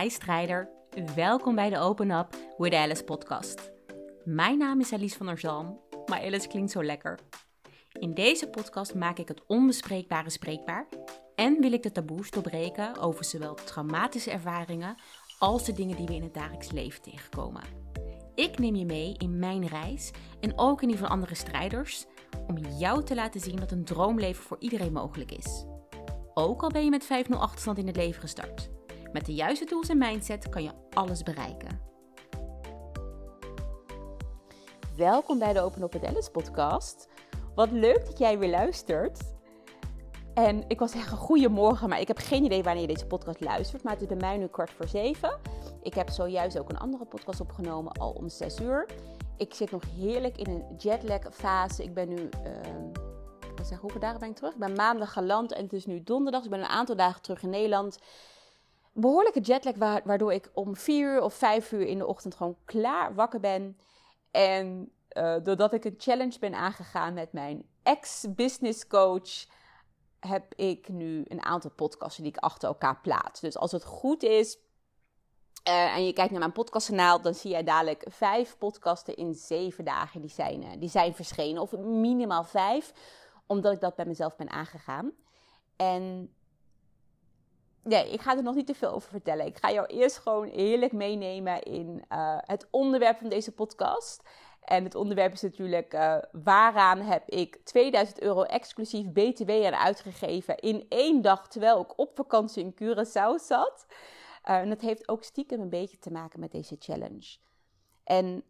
Hi strijder, welkom bij de Open Up with Alice podcast. Mijn naam is Alice van der Zalm, maar Alice klinkt zo lekker. In deze podcast maak ik het onbespreekbare spreekbaar en wil ik de taboes doorbreken over zowel traumatische ervaringen als de dingen die we in het dagelijks leven tegenkomen. Ik neem je mee in mijn reis en ook in die van andere strijders om jou te laten zien dat een droomleven voor iedereen mogelijk is. Ook al ben je met 5-0 achterstand in het leven gestart. Met de juiste tools en mindset kan je alles bereiken. Welkom bij de Open Up with Alice podcast. Wat leuk dat jij weer luistert. En ik was zeggen goedemorgen, maar ik heb geen idee wanneer je deze podcast luistert. Maar het is bij mij nu kwart voor zeven. Ik heb zojuist ook een andere podcast opgenomen, al om zes uur. Ik zit nog heerlijk in een jetlag fase. Ik ben nu, uh, zeg, hoeveel dagen ben ik terug? Ik ben maandag geland en het is nu donderdag. Ik ben een aantal dagen terug in Nederland behoorlijke jetlag, waardoor ik om vier of vijf uur in de ochtend gewoon klaar wakker ben. En uh, doordat ik een challenge ben aangegaan met mijn ex-business coach, heb ik nu een aantal podcasten die ik achter elkaar plaats. Dus als het goed is uh, en je kijkt naar mijn podcastkanaal, dan zie jij dadelijk vijf podcasten in zeven dagen die zijn, uh, die zijn verschenen. Of minimaal vijf, omdat ik dat bij mezelf ben aangegaan. En nee, ik ga er nog niet te veel over vertellen. Ik ga jou eerst gewoon heerlijk meenemen in uh, het onderwerp van deze podcast. En het onderwerp is natuurlijk uh, waaraan heb ik 2000 euro exclusief BTW aan uitgegeven in één dag terwijl ik op vakantie in Curaçao zat. Uh, en dat heeft ook stiekem een beetje te maken met deze challenge. En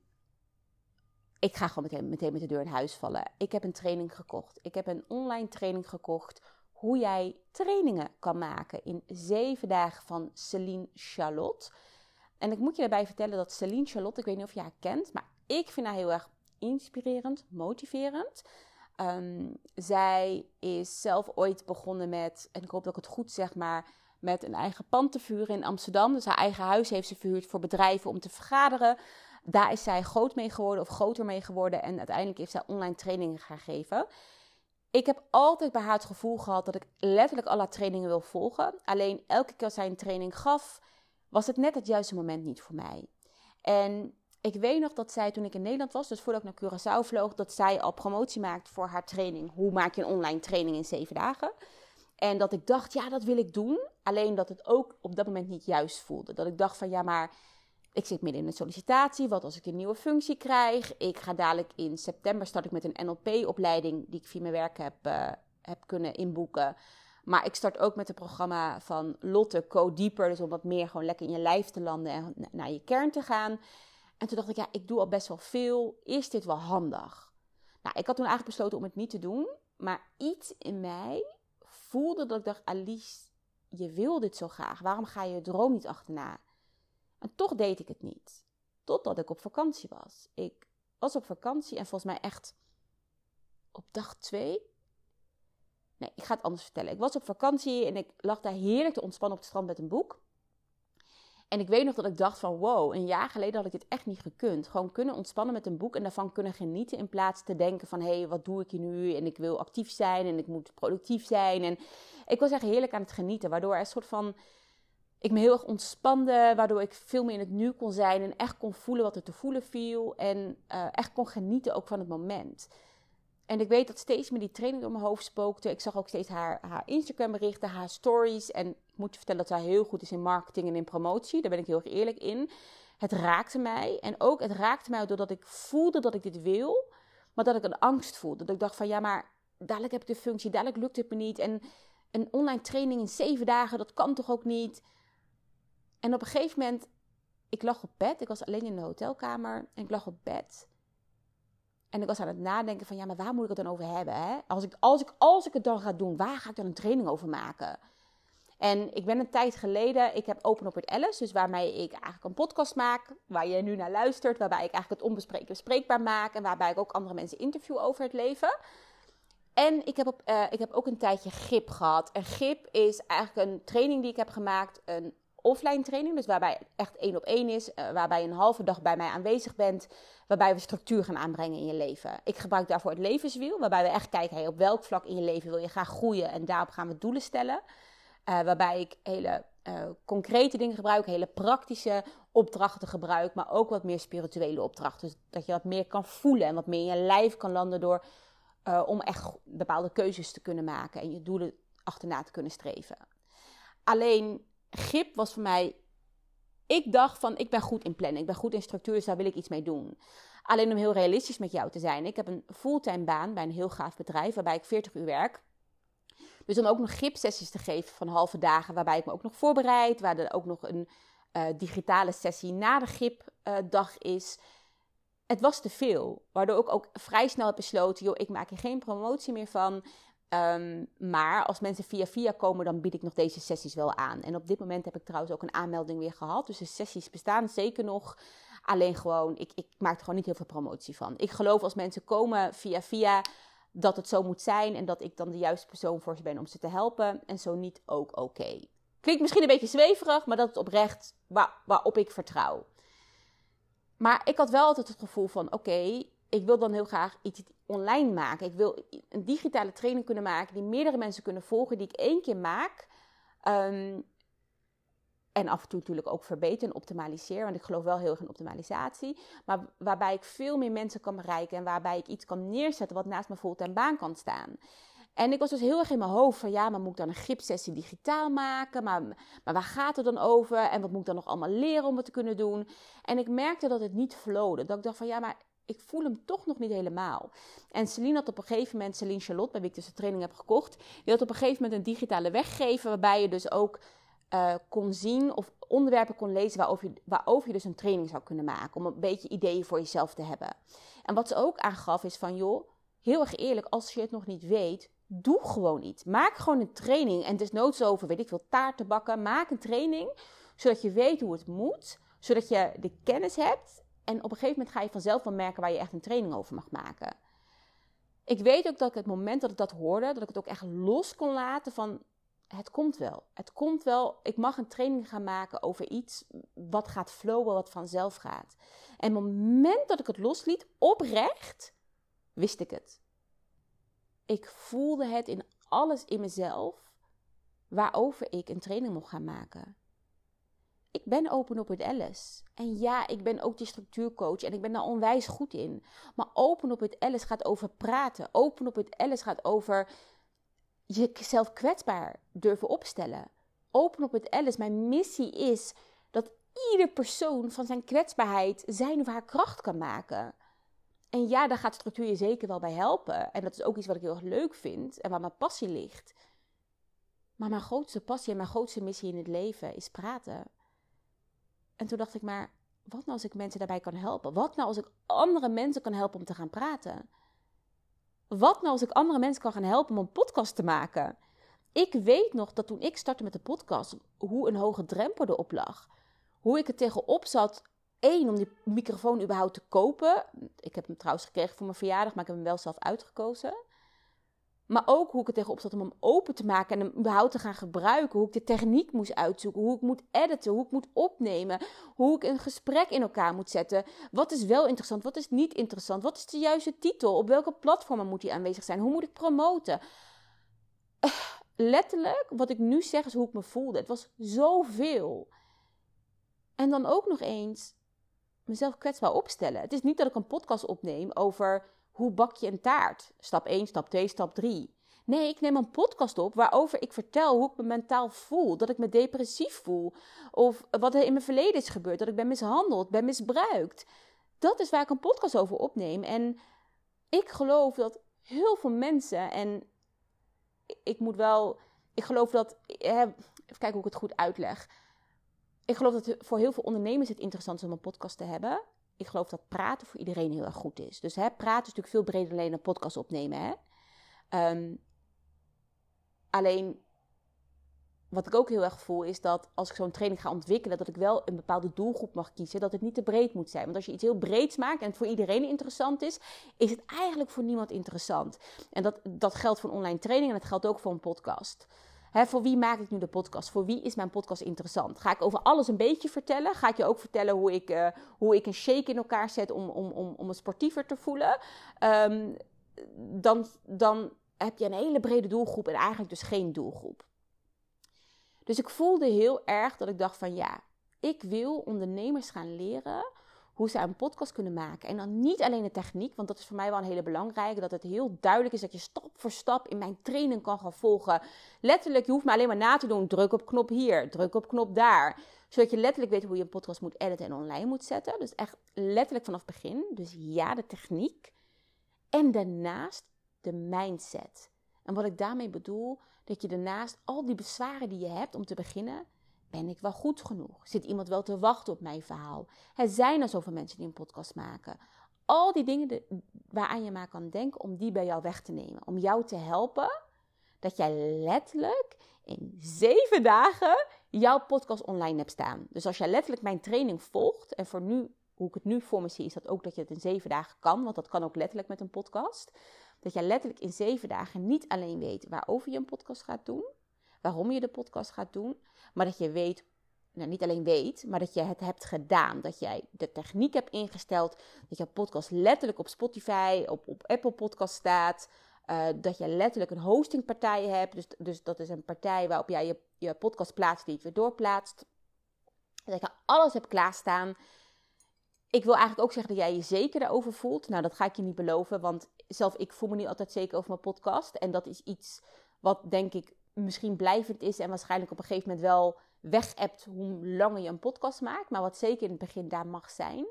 ik ga gewoon meteen, meteen met de deur in huis vallen. Ik heb een training gekocht. Ik heb een online training gekocht hoe jij trainingen kan maken in zeven dagen van Celine Charlotte. En ik moet je daarbij vertellen dat Celine Charlotte, ik weet niet of je haar kent, maar ik vind haar heel erg inspirerend, motiverend. Um, zij is zelf ooit begonnen met, en ik hoop dat ik het goed zeg, maar met een eigen pand te vuren in Amsterdam. Dus haar eigen huis heeft ze verhuurd voor bedrijven om te vergaderen. Daar is zij groot mee geworden of groter mee geworden. En uiteindelijk heeft zij online trainingen gaan geven. Ik heb altijd bij haar het gevoel gehad dat ik letterlijk alle trainingen wil volgen. Alleen elke keer als zij een training gaf, was het net het juiste moment niet voor mij. En ik weet nog dat zij toen ik in Nederland was, dus voordat ik naar Curaçao vloog, dat zij al promotie maakte voor haar training. Hoe maak je een online training in zeven dagen? En dat ik dacht, ja, dat wil ik doen. Alleen dat het ook op dat moment niet juist voelde. Dat ik dacht van, ja, maar ik zit midden in een sollicitatie. Wat als ik een nieuwe functie krijg? Ik ga dadelijk in september start ik met een NLP-opleiding die ik via mijn werk heb, uh, heb kunnen inboeken. Maar ik start ook met het programma van Lotte, Co Deeper. Dus om wat meer gewoon lekker in je lijf te landen en naar je kern te gaan. En toen dacht ik, ja, ik doe al best wel veel. Is dit wel handig? Nou, ik had toen eigenlijk besloten om het niet te doen. Maar iets in mij voelde dat ik dacht, Alice, je wil dit zo graag. Waarom ga je je droom niet achterna? En toch deed ik het niet. Totdat ik op vakantie was. Ik was op vakantie en volgens mij echt op dag twee. Nee, ik ga het anders vertellen. Ik was op vakantie en ik lag daar heerlijk te ontspannen op het strand met een boek. En ik weet nog dat ik dacht van wow, een jaar geleden had ik dit echt niet gekund. Gewoon kunnen ontspannen met een boek en daarvan kunnen genieten in plaats te denken van hé, hey, wat doe ik hier nu? En ik wil actief zijn en ik moet productief zijn. En ik was echt heerlijk aan het genieten, waardoor er een soort van ik me heel erg ontspande, waardoor ik veel meer in het nu kon zijn en echt kon voelen wat er te voelen viel en uh, echt kon genieten ook van het moment. En ik weet dat steeds meer die training door mijn hoofd spookte. Ik zag ook steeds haar, haar Instagram berichten, haar stories. En ik moet je vertellen dat zij heel goed is in marketing en in promotie. Daar ben ik heel erg eerlijk in. Het raakte mij. En ook het raakte mij doordat ik voelde dat ik dit wil. Maar dat ik een angst voelde. Dat ik dacht van ja, maar dadelijk heb ik de functie, dadelijk lukt het me niet. En een online training in zeven dagen, dat kan toch ook niet? En op een gegeven moment, ik lag op bed. Ik was alleen in de hotelkamer en ik lag op bed. En ik was aan het nadenken van, ja, maar waar moet ik het dan over hebben? Hè? Als, ik, als, ik, als ik het dan ga doen, waar ga ik dan een training over maken? En ik ben een tijd geleden, ik heb Open Up with Alice, dus waarmee ik eigenlijk een podcast maak, waar je nu naar luistert, waarbij ik eigenlijk het onbespreekbaar bespreekbaar maak en waarbij ik ook andere mensen interview over het leven. En ik heb, op, uh, ik heb ook een tijdje GIP gehad. En GIP is eigenlijk een training die ik heb gemaakt, een offline training, dus waarbij echt één op één is, uh, waarbij je een halve dag bij mij aanwezig bent, waarbij we structuur gaan aanbrengen in je leven. Ik gebruik daarvoor het levenswiel, waarbij we echt kijken, hey, op welk vlak in je leven wil je graag groeien en daarop gaan we doelen stellen. Uh, waarbij ik hele uh, concrete dingen gebruik, hele praktische opdrachten gebruik, maar ook wat meer spirituele opdrachten. Dus dat je wat meer kan voelen en wat meer in je lijf kan landen door om echt bepaalde keuzes te kunnen maken en je doelen achterna te kunnen streven. Alleen grip was voor mij. Ik dacht van ik ben goed in plannen, ik ben goed in structuur, dus daar wil ik iets mee doen. Alleen om heel realistisch met jou te zijn. Ik heb een fulltime baan bij een heel gaaf bedrijf waarbij ik 40 uur werk. Dus om ook nog gripsessies te geven van halve dagen, waarbij ik me ook nog voorbereid, waar er ook nog een uh, digitale sessie na de gripdag uh, is. Het was te veel, waardoor ik ook vrij snel heb besloten, joh, ik maak er geen promotie meer van. Um, maar als mensen via via komen, dan bied ik nog deze sessies wel aan. En op dit moment heb ik trouwens ook een aanmelding weer gehad. Dus de sessies bestaan zeker nog. Alleen gewoon, ik, ik maak er gewoon niet heel veel promotie van. Ik geloof als mensen komen via via dat het zo moet zijn en dat ik dan de juiste persoon voor ze ben om ze te helpen. En zo niet ook oké. Klinkt misschien een beetje zweverig, maar dat is oprecht waar, waarop ik vertrouw. Maar ik had wel altijd het gevoel van: oké, ik wil dan heel graag iets online maken. Ik wil een digitale training kunnen maken die meerdere mensen kunnen volgen, die ik één keer maak. Um, en af en toe natuurlijk ook verbeteren en optimaliseren. Want ik geloof wel heel erg in optimalisatie. Maar waarbij ik veel meer mensen kan bereiken. En waarbij ik iets kan neerzetten wat naast mijn fulltime baan kan staan. En ik was dus heel erg in mijn hoofd van ja, maar moet ik dan een gripsessie digitaal maken? Maar, maar waar gaat het dan over? En wat moet ik dan nog allemaal leren om het te kunnen doen? En ik merkte dat het niet flowde. Dat ik dacht van ja, maar ik voel hem toch nog niet helemaal. En Celine had op een gegeven moment, Celine Charlotte, bij wie ik dus de training heb gekocht, die had op een gegeven moment een digitale weggeven waarbij je dus ook uh, kon zien of onderwerpen kon lezen waarover je, waarover je dus een training zou kunnen maken. Om een beetje ideeën voor jezelf te hebben. En wat ze ook aangaf is van, joh, heel erg eerlijk, als je het nog niet weet, doe gewoon iets. Maak gewoon een training. En het is noods over, weet ik veel, taarten bakken. Maak een training, zodat je weet hoe het moet. Zodat je de kennis hebt. En op een gegeven moment ga je vanzelf wel merken waar je echt een training over mag maken. Ik weet ook dat ik het moment dat ik dat hoorde, dat ik het ook echt los kon laten van het komt wel. Het komt wel. Ik mag een training gaan maken over iets wat gaat flowen, wat vanzelf gaat. En op het moment dat ik het losliet, oprecht, wist ik het. Ik voelde het in alles in mezelf waarover ik een training mocht gaan maken. Ik ben open op het Alice. En ja, ik ben ook die structuurcoach en ik ben daar onwijs goed in. Maar open op het Alice gaat over praten. Open op het Alice gaat over jezelf kwetsbaar durven opstellen. Open op het Alice. Mijn missie is dat ieder persoon van zijn kwetsbaarheid zijn of haar kracht kan maken. En ja, daar gaat structuur je zeker wel bij helpen. En dat is ook iets wat ik heel erg leuk vind en waar mijn passie ligt. Maar mijn grootste passie en mijn grootste missie in het leven is praten. En toen dacht ik maar, wat nou als ik mensen daarbij kan helpen? Wat nou als ik andere mensen kan helpen om te gaan praten? Wat nou als ik andere mensen kan gaan helpen om een podcast te maken? Ik weet nog dat toen ik startte met de podcast, hoe een hoge drempel erop lag. Hoe ik er tegenop zat, één, om die microfoon überhaupt te kopen. Ik heb hem trouwens gekregen voor mijn verjaardag, maar ik heb hem wel zelf uitgekozen. Maar ook hoe ik er tegenop zat om hem open te maken en hem überhaupt te gaan gebruiken. Hoe ik de techniek moest uitzoeken. Hoe ik moet editen. Hoe ik moet opnemen. Hoe ik een gesprek in elkaar moet zetten. Wat is wel interessant? Wat is niet interessant? Wat is de juiste titel? Op welke platformen moet die aanwezig zijn? Hoe moet ik promoten? Uh, letterlijk, wat ik nu zeg is hoe ik me voelde. Het was zoveel. En dan ook nog eens mezelf kwetsbaar opstellen. Het is niet dat ik een podcast opneem over hoe bak je een taart? Stap 1, stap 2, stap 3. Nee, ik neem een podcast op waarover ik vertel hoe ik me mentaal voel. Dat ik me depressief voel. Of wat er in mijn verleden is gebeurd. Dat ik ben mishandeld, ben misbruikt. Dat is waar ik een podcast over opneem. En ik geloof dat heel veel mensen. En ik moet wel. Ik geloof dat. even kijken hoe ik het goed uitleg. Ik geloof dat voor heel veel ondernemers het interessant is om een podcast te hebben ik geloof dat praten voor iedereen heel erg goed is. Dus hè, praten is natuurlijk veel breder dan alleen een podcast opnemen. Hè? Um, alleen, wat ik ook heel erg voel, is dat als ik zo'n training ga ontwikkelen, dat ik wel een bepaalde doelgroep mag kiezen. Dat het niet te breed moet zijn. Want als je iets heel breeds maakt en het voor iedereen interessant is, is het eigenlijk voor niemand interessant. En dat, dat geldt voor een online training en dat geldt ook voor een podcast voor wie maak ik nu de podcast? Voor wie is mijn podcast interessant? Ga ik over alles een beetje vertellen? Ga ik je ook vertellen hoe ik, uh, hoe ik een shake in elkaar zet om, om, om, om me sportiever te voelen? Um, dan, dan heb je een hele brede doelgroep en eigenlijk dus geen doelgroep. Dus ik voelde heel erg dat ik dacht van ja, ik wil ondernemers gaan leren hoe ze een podcast kunnen maken. En dan niet alleen de techniek, want dat is voor mij wel een hele belangrijke. Dat het heel duidelijk is dat je stap voor stap in mijn training kan gaan volgen. Letterlijk, je hoeft me alleen maar na te doen. Druk op knop hier, druk op knop daar. Zodat je letterlijk weet hoe je een podcast moet editen en online moet zetten. Dus echt letterlijk vanaf begin. Dus ja, de techniek. En daarnaast de mindset. En wat ik daarmee bedoel, dat je daarnaast al die bezwaren die je hebt om te beginnen, ben ik wel goed genoeg? Zit iemand wel te wachten op mijn verhaal? Er zijn er zoveel mensen die een podcast maken. Al die dingen waaraan je maar kan denken om die bij jou weg te nemen. Om jou te helpen dat jij letterlijk in zeven dagen jouw podcast online hebt staan. Dus als jij letterlijk mijn training volgt, en voor nu, hoe ik het nu voor me zie, is dat ook dat je het in zeven dagen kan, want dat kan ook letterlijk met een podcast. Dat jij letterlijk in zeven dagen niet alleen weet waarover je een podcast gaat doen, waarom je de podcast gaat doen, maar dat je weet, nou niet alleen weet, maar dat je het hebt gedaan. Dat jij de techniek hebt ingesteld, dat je podcast letterlijk op Spotify, op, op Apple Podcast staat. Uh, dat je letterlijk een hostingpartij hebt. Dus, dus dat is een partij waarop jij je, je podcast plaatst die het weer doorplaatst. Dat je alles hebt klaarstaan. Ik wil eigenlijk ook zeggen dat jij je zeker daarover voelt. Nou, dat ga ik je niet beloven, want zelf ik voel me niet altijd zeker over mijn podcast. En dat is iets wat denk ik misschien blijvend is en waarschijnlijk op een gegeven moment wel weg hebt hoe langer je een podcast maakt. Maar wat zeker in het begin daar mag zijn.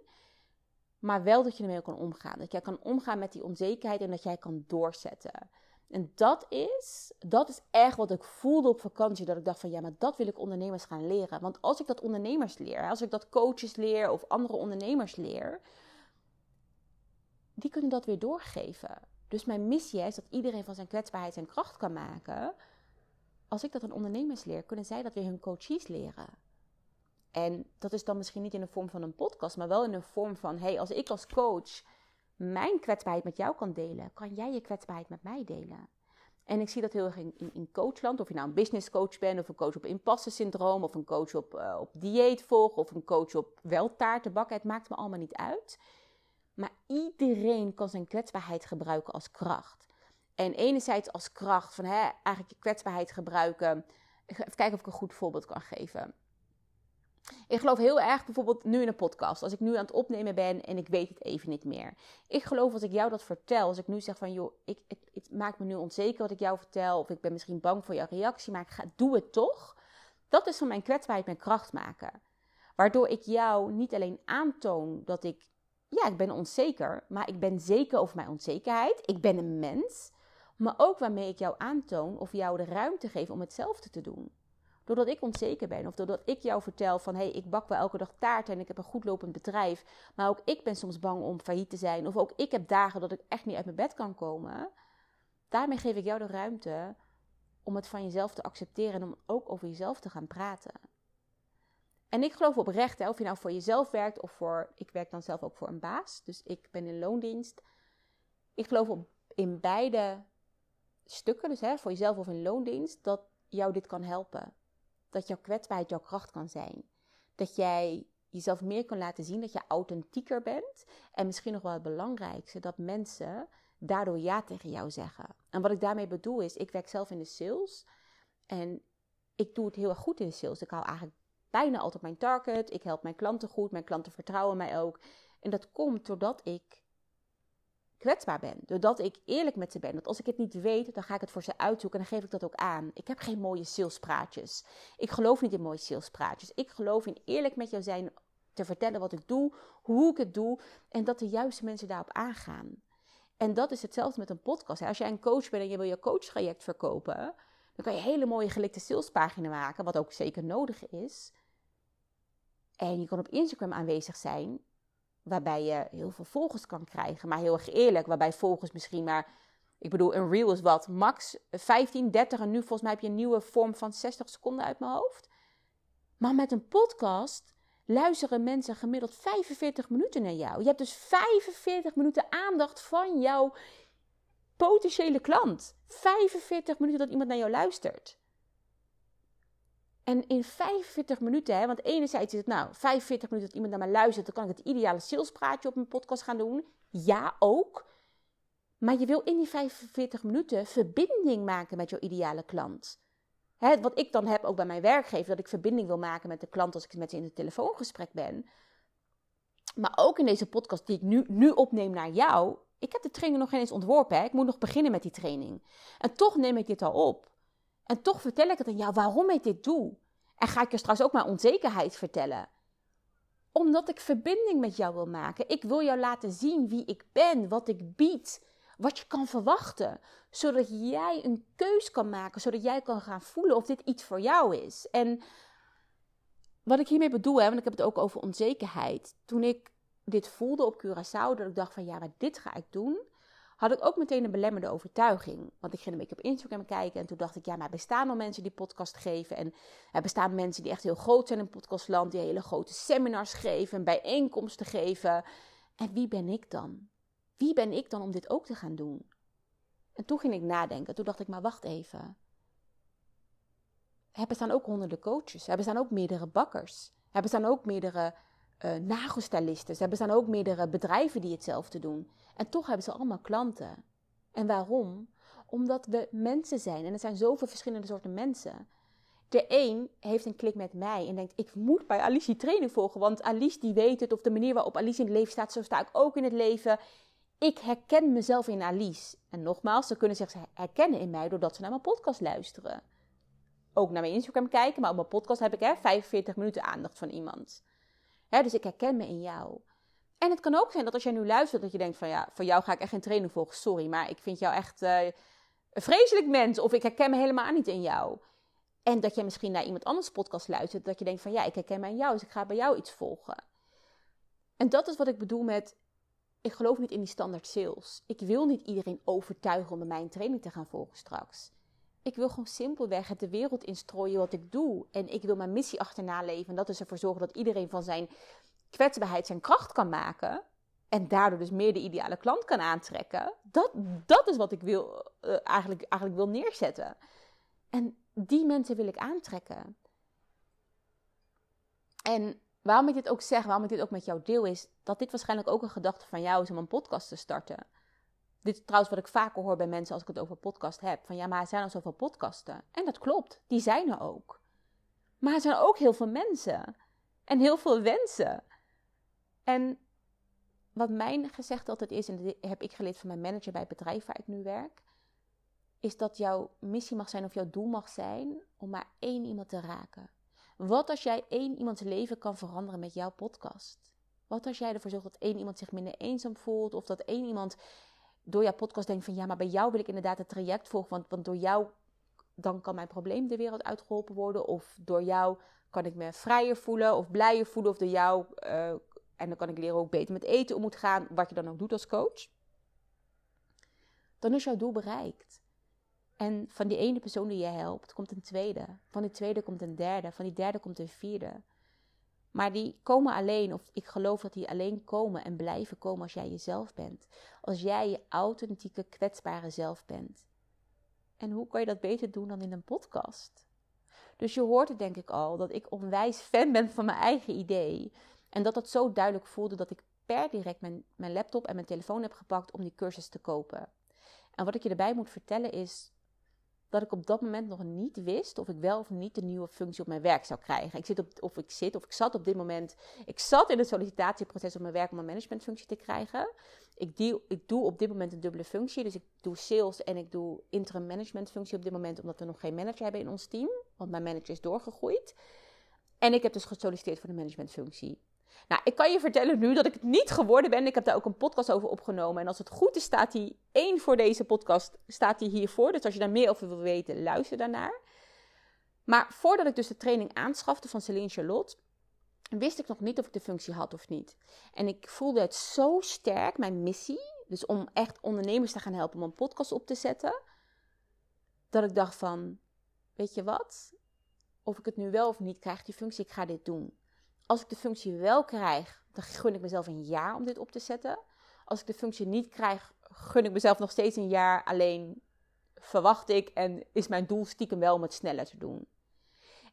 Maar wel dat je ermee kan omgaan. Dat jij kan omgaan met die onzekerheid en dat jij kan doorzetten. En dat is, dat is echt wat ik voelde op vakantie. Dat ik dacht van ja, maar dat wil ik ondernemers gaan leren. Want als ik dat ondernemers leer, als ik dat coaches leer of andere ondernemers leer, die kunnen dat weer doorgeven. Dus mijn missie is dat iedereen van zijn kwetsbaarheid zijn kracht kan maken als ik dat aan ondernemers leer, kunnen zij dat weer hun coaches leren. En dat is dan misschien niet in de vorm van een podcast, maar wel in de vorm van: hey, als ik als coach mijn kwetsbaarheid met jou kan delen, kan jij je kwetsbaarheid met mij delen. En ik zie dat heel erg in, in, coachland. Of je nou een business coach bent, of een coach op impasse syndroom, of een coach op, uh, op dieet volgen, of een coach op wel taarten. Het maakt me allemaal niet uit. Maar iedereen kan zijn kwetsbaarheid gebruiken als kracht. En enerzijds als kracht van hè, eigenlijk je kwetsbaarheid gebruiken. Even kijken of ik een goed voorbeeld kan geven. Ik geloof heel erg bijvoorbeeld nu in een podcast. Als ik nu aan het opnemen ben en ik weet het even niet meer. Ik geloof als ik jou dat vertel. Als ik nu zeg van joh, ik, het, maakt me nu onzeker wat ik jou vertel. Of ik ben misschien bang voor jouw reactie. Maar ik ga, doe het toch. Dat is van mijn kwetsbaarheid mijn kracht maken. Waardoor ik jou niet alleen aantoon dat ik, ja, ik ben onzeker. Maar ik ben zeker over mijn onzekerheid. Ik ben een mens. Maar ook waarmee ik jou aantoon of jou de ruimte geef om hetzelfde te doen. Doordat ik onzeker ben of doordat ik jou vertel van hé, hey, ik bak wel elke dag taart en ik heb een goed lopend bedrijf. Maar ook ik ben soms bang om failliet te zijn. Of ook ik heb dagen dat ik echt niet uit mijn bed kan komen. Daarmee geef ik jou de ruimte om het van jezelf te accepteren en om ook over jezelf te gaan praten. En ik geloof oprecht, hè, of je nou voor jezelf werkt of voor. Ik werk dan zelf ook voor een baas. Dus ik ben in loondienst. Ik geloof op, in beide stukken, dus hè, voor jezelf of in loondienst, dat jou dit kan helpen. Dat jouw kwetsbaarheid jouw kracht kan zijn. Dat jij jezelf meer kan laten zien, dat je authentieker bent. En misschien nog wel het belangrijkste, dat mensen daardoor ja tegen jou zeggen. En wat ik daarmee bedoel is, ik werk zelf in de sales. En ik doe het heel erg goed in de sales. Ik hou eigenlijk bijna altijd mijn target. Ik help mijn klanten goed. Mijn klanten vertrouwen mij ook. En dat komt doordat ik kwetsbaar ben. Doordat ik eerlijk met ze ben. Dat als ik het niet weet, dan ga ik het voor ze uitzoeken en dan geef ik dat ook aan. Ik heb geen mooie salespraatjes. Ik geloof niet in mooie salespraatjes. Ik geloof in eerlijk met jou zijn, te vertellen wat ik doe, hoe ik het doe en dat de juiste mensen daarop aangaan. En dat is hetzelfde met een podcast. Als jij een coach bent en je wil je coachtraject verkopen, dan kan je hele mooie gelikte salespagina maken, wat ook zeker nodig is. En je kan op Instagram aanwezig zijn waarbij je heel veel volgers kan krijgen. Maar heel erg eerlijk, waarbij volgers misschien maar... Ik bedoel, een reel is wat? Max 15, 30 en nu volgens mij heb je een nieuwe vorm van 60 seconden uit mijn hoofd. Maar met een podcast luisteren mensen gemiddeld 45 minuten naar jou. Je hebt dus 45 minuten aandacht van jouw potentiële klant. 45 minuten dat iemand naar jou luistert. En in 45 minuten, hè, want enerzijds is het nou 45 minuten dat iemand naar mij luistert, dan kan ik het ideale salespraatje op mijn podcast gaan doen. Ja, ook. Maar je wil in die 45 minuten verbinding maken met jouw ideale klant. Hè, wat ik dan heb ook bij mijn werkgever, dat ik verbinding wil maken met de klant als ik met ze in een telefoongesprek ben. Maar ook in deze podcast die ik nu, nu opneem naar jou. Ik heb de training nog geen eens ontworpen. Hè? Ik moet nog beginnen met die training. En toch neem ik dit al op. En toch vertel ik het aan jou waarom ik dit doe. En ga ik je straks ook mijn onzekerheid vertellen. Omdat ik verbinding met jou wil maken. Ik wil jou laten zien wie ik ben, wat ik bied, wat je kan verwachten. Zodat jij een keus kan maken, zodat jij kan gaan voelen of dit iets voor jou is. En wat ik hiermee bedoel, hè, want ik heb het ook over onzekerheid. Toen ik dit voelde op Curaçao, dat ik dacht van ja, maar dit ga ik doen, had ik ook meteen een belemmerde overtuiging. Want ik ging een beetje op Instagram kijken en toen dacht ik, ja, maar bestaan al mensen die podcast geven? En er bestaan mensen die echt heel groot zijn in podcastland, die hele grote seminars geven en bijeenkomsten geven. En wie ben ik dan? Wie ben ik dan om dit ook te gaan doen? En toen ging ik nadenken. Toen dacht ik, maar wacht even. Er bestaan ook honderden coaches. Er bestaan ook meerdere bakkers. Er bestaan ook meerdere uh, nagelstylisten. Er bestaan ook meerdere bedrijven die hetzelfde doen. En toch hebben ze allemaal klanten. En waarom? Omdat we mensen zijn. En er zijn zoveel verschillende soorten mensen. De een heeft een klik met mij en denkt: ik moet bij Alice die training volgen. Want Alice die weet het. Of de manier waarop Alice in het leven staat, zo sta ik ook in het leven. Ik herken mezelf in Alice. En nogmaals, ze kunnen zich herkennen in mij doordat ze naar mijn podcast luisteren. Ook naar mijn Instagram kijken, maar op mijn podcast heb ik hè, 45 minuten aandacht van iemand. Dus ik herken me in jou. En het kan ook zijn dat als jij nu luistert, dat je denkt van ja, voor jou ga ik echt geen training volgen, sorry, maar ik vind jou echt uh, een vreselijk mens of ik herken me helemaal niet in jou. En dat je misschien naar iemand anders podcast luistert, dat je denkt van ja, ik herken me in jou, dus ik ga bij jou iets volgen. En dat is wat ik bedoel met, ik geloof niet in die standaard sales. Ik wil niet iedereen overtuigen om bij training te gaan volgen straks. Ik wil gewoon simpelweg het de wereld instrooien wat ik doe. En ik wil mijn missie achterna leven. En dat is ervoor zorgen dat iedereen van zijn kwetsbaarheid zijn kracht kan maken. En daardoor dus meer de ideale klant kan aantrekken. Dat, dat is wat ik wil, uh, eigenlijk, eigenlijk wil neerzetten. En die mensen wil ik aantrekken. En waarom ik dit ook zeg, waarom ik dit ook met jou deel, is dat dit waarschijnlijk ook een gedachte van jou is om een podcast te starten. Dit is trouwens wat ik vaker hoor bij mensen als ik het over podcast heb. Van ja, maar er zijn al zoveel podcasten. En dat klopt, die zijn er ook. Maar er zijn ook heel veel mensen. En heel veel wensen. En wat mijn gezegd altijd is, en dat heb ik geleerd van mijn manager bij het bedrijf waar ik nu werk, is dat jouw missie mag zijn of jouw doel mag zijn om maar één iemand te raken. Wat als jij één iemands leven kan veranderen met jouw podcast? Wat als jij ervoor zorgt dat één iemand zich minder eenzaam voelt of dat één iemand door jouw podcast denkt van ja, maar bij jou wil ik inderdaad het traject volgen, want, want door jou dan kan mijn probleem de wereld uitgeholpen worden of door jou kan ik me vrijer voelen of blijer voelen of door jou uh, en dan kan ik leren ook beter met eten om moet gaan, wat je dan ook doet als coach. Dan is jouw doel bereikt. En van die ene persoon die je helpt, komt een tweede. Van die tweede komt een derde. Van die derde komt een vierde. Maar die komen alleen, of ik geloof dat die alleen komen en blijven komen als jij jezelf bent. Als jij je authentieke, kwetsbare zelf bent. En hoe kan je dat beter doen dan in een podcast? Dus je hoort het denk ik al, dat ik onwijs fan ben van mijn eigen idee. En dat dat zo duidelijk voelde dat ik per direct mijn, mijn laptop en mijn telefoon heb gepakt om die cursus te kopen. En wat ik je erbij moet vertellen is dat ik op dat moment nog niet wist of ik wel of niet de nieuwe functie op mijn werk zou krijgen. Ik zit op, of ik zit, of ik zat op dit moment. Ik zat in het sollicitatieproces op mijn werk om een managementfunctie te krijgen. Ik, ik doe op dit moment een dubbele functie. Dus ik doe sales en ik doe interim managementfunctie op dit moment, omdat we nog geen manager hebben in ons team. Want mijn manager is doorgegroeid. En ik heb dus gesolliciteerd voor de managementfunctie. Nou, ik kan je vertellen nu dat ik het niet geworden ben. Ik heb daar ook een podcast over opgenomen. En als het goed is, staat die één voor deze podcast, staat die hiervoor. Dus als je daar meer over wil weten, luister daarnaar. Maar voordat ik dus de training aanschafte van Celine Charlotte, wist ik nog niet of ik de functie had of niet. En ik voelde het zo sterk, mijn missie, dus om echt ondernemers te gaan helpen om een podcast op te zetten, dat ik dacht van, weet je wat? Of ik het nu wel of niet krijg, die functie, ik ga dit doen. Als ik de functie wel krijg, dan gun ik mezelf een jaar om dit op te zetten. Als ik de functie niet krijg, gun ik mezelf nog steeds een jaar. Alleen verwacht ik en is mijn doel stiekem wel om het sneller te doen.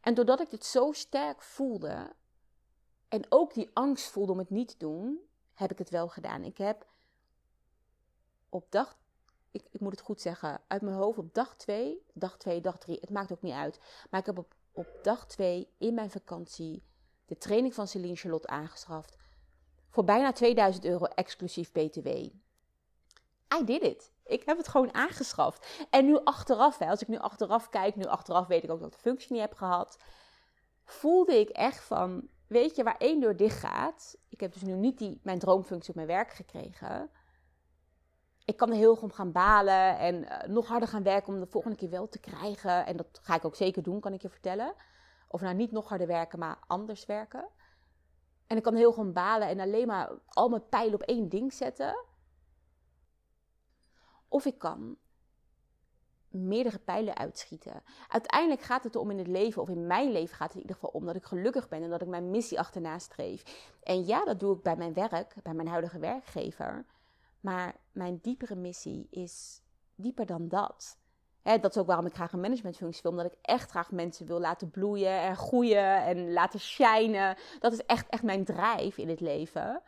En doordat ik dit zo sterk voelde en ook die angst voelde om het niet te doen, heb ik het wel gedaan. Ik heb op dag ik, ik moet het goed zeggen, uit mijn hoofd op dag 2, dag 2, dag 3, het maakt ook niet uit. Maar ik heb op, op dag 2 in mijn vakantie de training van Celine Charlotte aangeschaft. Voor bijna 2000 euro exclusief BTW. I did it. Ik heb het gewoon aangeschaft. En nu achteraf, hè, als ik nu achteraf kijk, nu achteraf weet ik ook dat ik de functie niet heb gehad. Voelde ik echt van, weet je, waar één deur dicht gaat. Ik heb dus nu niet die, mijn droomfunctie op mijn werk gekregen. Ik kan er heel erg om gaan balen en uh, nog harder gaan werken om de volgende keer wel te krijgen. En dat ga ik ook zeker doen, kan ik je vertellen. Of nou niet nog harder werken, maar anders werken. En ik kan heel om balen en alleen maar al mijn pijlen op één ding zetten. Of ik kan meerdere pijlen uitschieten. Uiteindelijk gaat het erom in het leven, of in mijn leven gaat het in ieder geval om dat ik gelukkig ben en dat ik mijn missie achterna streef. En ja, dat doe ik bij mijn werk, bij mijn huidige werkgever. Maar mijn diepere missie is dieper dan dat. Dat is ook waarom ik graag een managementfunctie wil. Omdat ik echt graag mensen wil laten bloeien en groeien en laten shinen. Dat is echt, echt mijn drijf in het leven.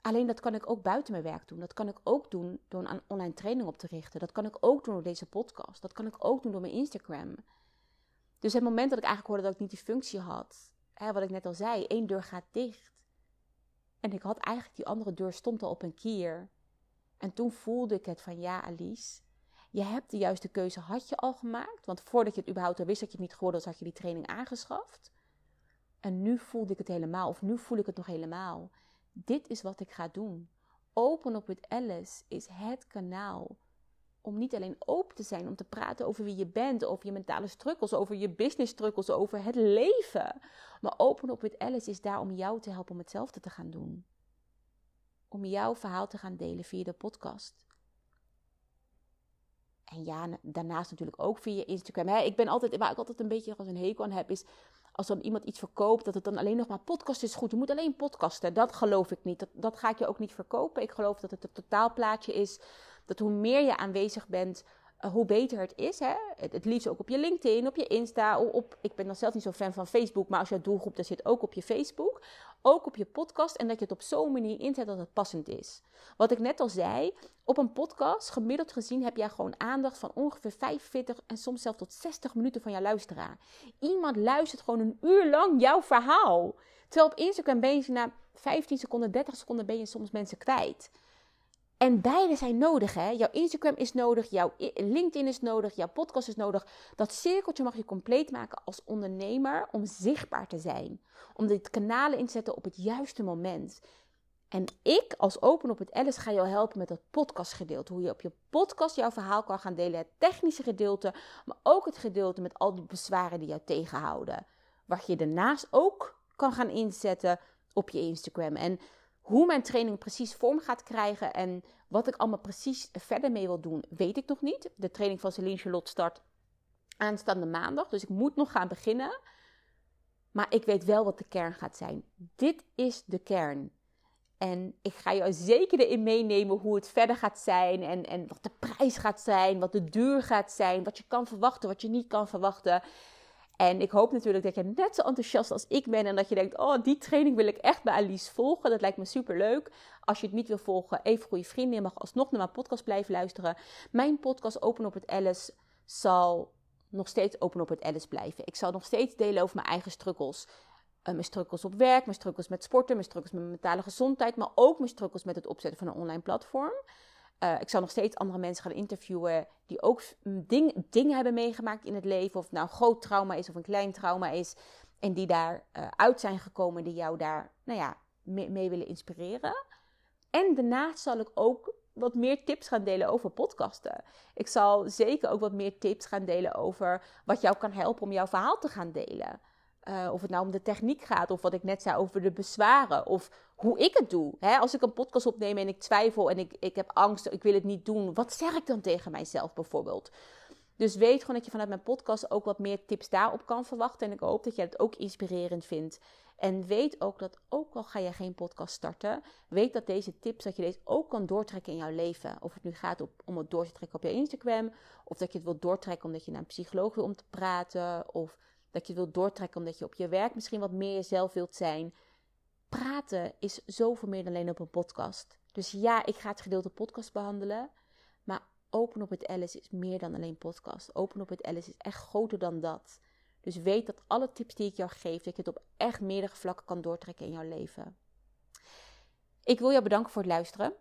Alleen dat kan ik ook buiten mijn werk doen. Dat kan ik ook doen door een online training op te richten. Dat kan ik ook doen door deze podcast. Dat kan ik ook doen door mijn Instagram. Dus het moment dat ik eigenlijk hoorde dat ik niet die functie had, hè, wat ik net al zei, één deur gaat dicht. En ik had eigenlijk die andere deur stond al op een kier. En toen voelde ik het van ja, Alice, je hebt de juiste keuze had je al gemaakt. Want voordat je het überhaupt al wist dat je het niet geworden was, had je die training aangeschaft. En nu voelde ik het helemaal, of nu voel ik het nog helemaal dit is wat ik ga doen. Open op het Alice is het kanaal om niet alleen open te zijn, om te praten over wie je bent, over je mentale struggles, over je business struggles, over het leven. Maar open op het Alice is daar om jou te helpen om hetzelfde te gaan doen. Om jouw verhaal te gaan delen via de podcast. En ja, daarnaast natuurlijk ook via Instagram. Ik ben altijd, waar ik altijd een beetje als een hekel aan heb, is als dan iemand iets verkoopt, dat het dan alleen nog maar podcast is goed. Je moet alleen podcasten. Dat geloof ik niet. Dat, dat ga ik je ook niet verkopen. Ik geloof dat het een totaalplaatje is. Dat hoe meer je aanwezig bent, hoe beter het is. Hè? Het, het, liefst ook op je LinkedIn, op je Insta. Op, ik ben dan zelf niet zo fan van Facebook, maar als je doelgroep daar zit, ook op je Facebook. Ook op je podcast. En dat je het op zo'n manier inzet dat het passend is. Wat ik net al zei, op een podcast, gemiddeld gezien, heb jij gewoon aandacht van ongeveer 45 en soms zelfs tot 60 minuten van jouw luisteraar. Iemand luistert gewoon een uur lang jouw verhaal. Terwijl op Instagram ben je na 15 seconden, 30 seconden ben je soms mensen kwijt. En beide zijn nodig. Hè? Jouw Instagram is nodig, jouw LinkedIn is nodig, jouw podcast is nodig. Dat cirkeltje mag je compleet maken als ondernemer om zichtbaar te zijn. Om dit kanalen in te zetten op het juiste moment. En ik als Open op het Alice ga jou helpen met dat podcastgedeelte. Hoe je op je podcast jouw verhaal kan gaan delen. Het technische gedeelte, maar ook het gedeelte met al die bezwaren die jou tegenhouden. Wat je daarnaast ook kan gaan inzetten op je Instagram. En hoe mijn training precies vorm gaat krijgen en wat ik allemaal precies verder mee wil doen, weet ik nog niet. De training van Celine Charlotte start aanstaande maandag, dus ik moet nog gaan beginnen. Maar ik weet wel wat de kern gaat zijn. Dit is de kern. En ik ga je zeker erin meenemen hoe het verder gaat zijn. En, en wat de prijs gaat zijn, wat de duur gaat zijn, wat je kan verwachten, wat je niet kan verwachten. En ik hoop natuurlijk dat je net zo enthousiast als ik ben en dat je denkt: Oh, die training wil ik echt bij Alice volgen. Dat lijkt me super leuk. Als je het niet wil volgen, even goede vrienden. Je mag alsnog naar mijn podcast blijven luisteren. Mijn podcast Open op het Alice zal nog steeds open op het Alice blijven. Ik zal nog steeds delen over mijn eigen struggles. Uh, mijn struggles op werk, mijn struggles met sporten, mijn struggles met mijn mentale gezondheid, maar ook mijn struggles met het opzetten van een online platform. Uh, ik zal nog steeds andere mensen gaan interviewen die ook ding, dingen hebben meegemaakt in het leven. Of het nou een groot trauma is of een klein trauma is. En die daar uh, uit zijn gekomen, die jou daar nou ja, mee, willen inspireren. En daarnaast zal ik ook wat meer tips gaan delen over podcasten. Ik zal zeker ook wat meer tips gaan delen over wat jou kan helpen om jouw verhaal te gaan delen. Uh, of het nou om de techniek gaat, of wat ik net zei over de bezwaren, of hoe ik het doe. Hè? Als ik een podcast opneem en ik twijfel en ik, ik heb angst, ik wil het niet doen, wat zeg ik dan tegen mijzelf bijvoorbeeld? Dus weet gewoon dat je vanuit mijn podcast ook wat meer tips daarop kan verwachten. En ik hoop dat jij het ook inspirerend vindt. En weet ook dat, ook al ga je geen podcast starten, weet dat deze tips, dat je deze ook kan doortrekken in jouw leven. Of het nu gaat om het door te trekken op je Instagram, of dat je het wilt doortrekken omdat je naar een psycholoog wil om te praten, of dat je wilt doortrekken omdat je op je werk misschien wat meer jezelf wilt zijn. Praten is zoveel meer dan alleen op een podcast. Dus ja, ik ga het gedeelte podcast behandelen. Maar Open op het Alice is meer dan alleen podcast. Open op het Alice is echt groter dan dat. Dus weet dat alle tips die ik jou geef, dat je het op echt meerdere vlakken kan doortrekken in jouw leven. Ik wil jou bedanken voor het luisteren.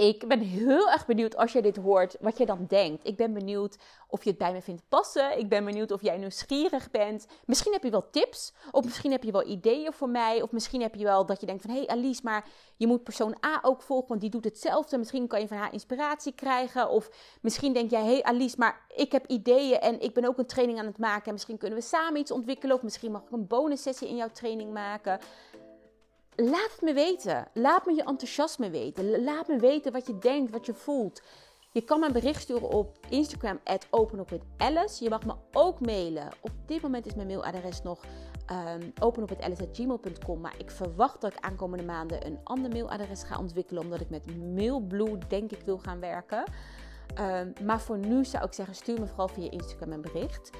Ik ben heel erg benieuwd als je dit hoort, wat je dan denkt. Ik ben benieuwd of je het bij me vindt passen. Ik ben benieuwd of jij nieuwsgierig bent. Misschien heb je wel tips, of misschien heb je wel ideeën voor mij. Of misschien heb je wel dat je denkt van, hé hey Alice, maar je moet persoon A ook volgen, want die doet hetzelfde. Misschien kan je van haar inspiratie krijgen. Of misschien denk jij, hé hey Alice, maar ik heb ideeën en ik ben ook een training aan het maken. En misschien kunnen we samen iets ontwikkelen. Of misschien mag ik een bonus sessie in jouw training maken laat het me weten. Laat me je enthousiasme weten. Laat me weten wat je denkt, wat je voelt. Je kan me bericht sturen op Instagram, openopwithalice. Je mag me ook mailen. Op dit moment is mijn mailadres nog um. Maar ik verwacht dat ik aankomende maanden een ander mailadres ga ontwikkelen. Omdat ik met Mailblue denk ik wil gaan werken. Ehm, maar voor nu zou ik zeggen, stuur me vooral via Instagram een bericht.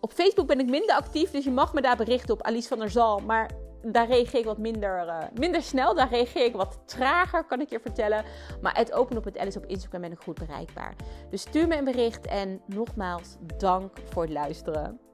Op Facebook ben ik minder actief, dus je mag me daar berichten op Alice van der Zal. Maar daar reageer ik wat minder, uh, minder snel. Daar reageer ik wat trager, kan ik je vertellen. Maar het openen op het Alice op Instagram ben ik goed bereikbaar. Dus stuur me een bericht en nogmaals dank voor het luisteren.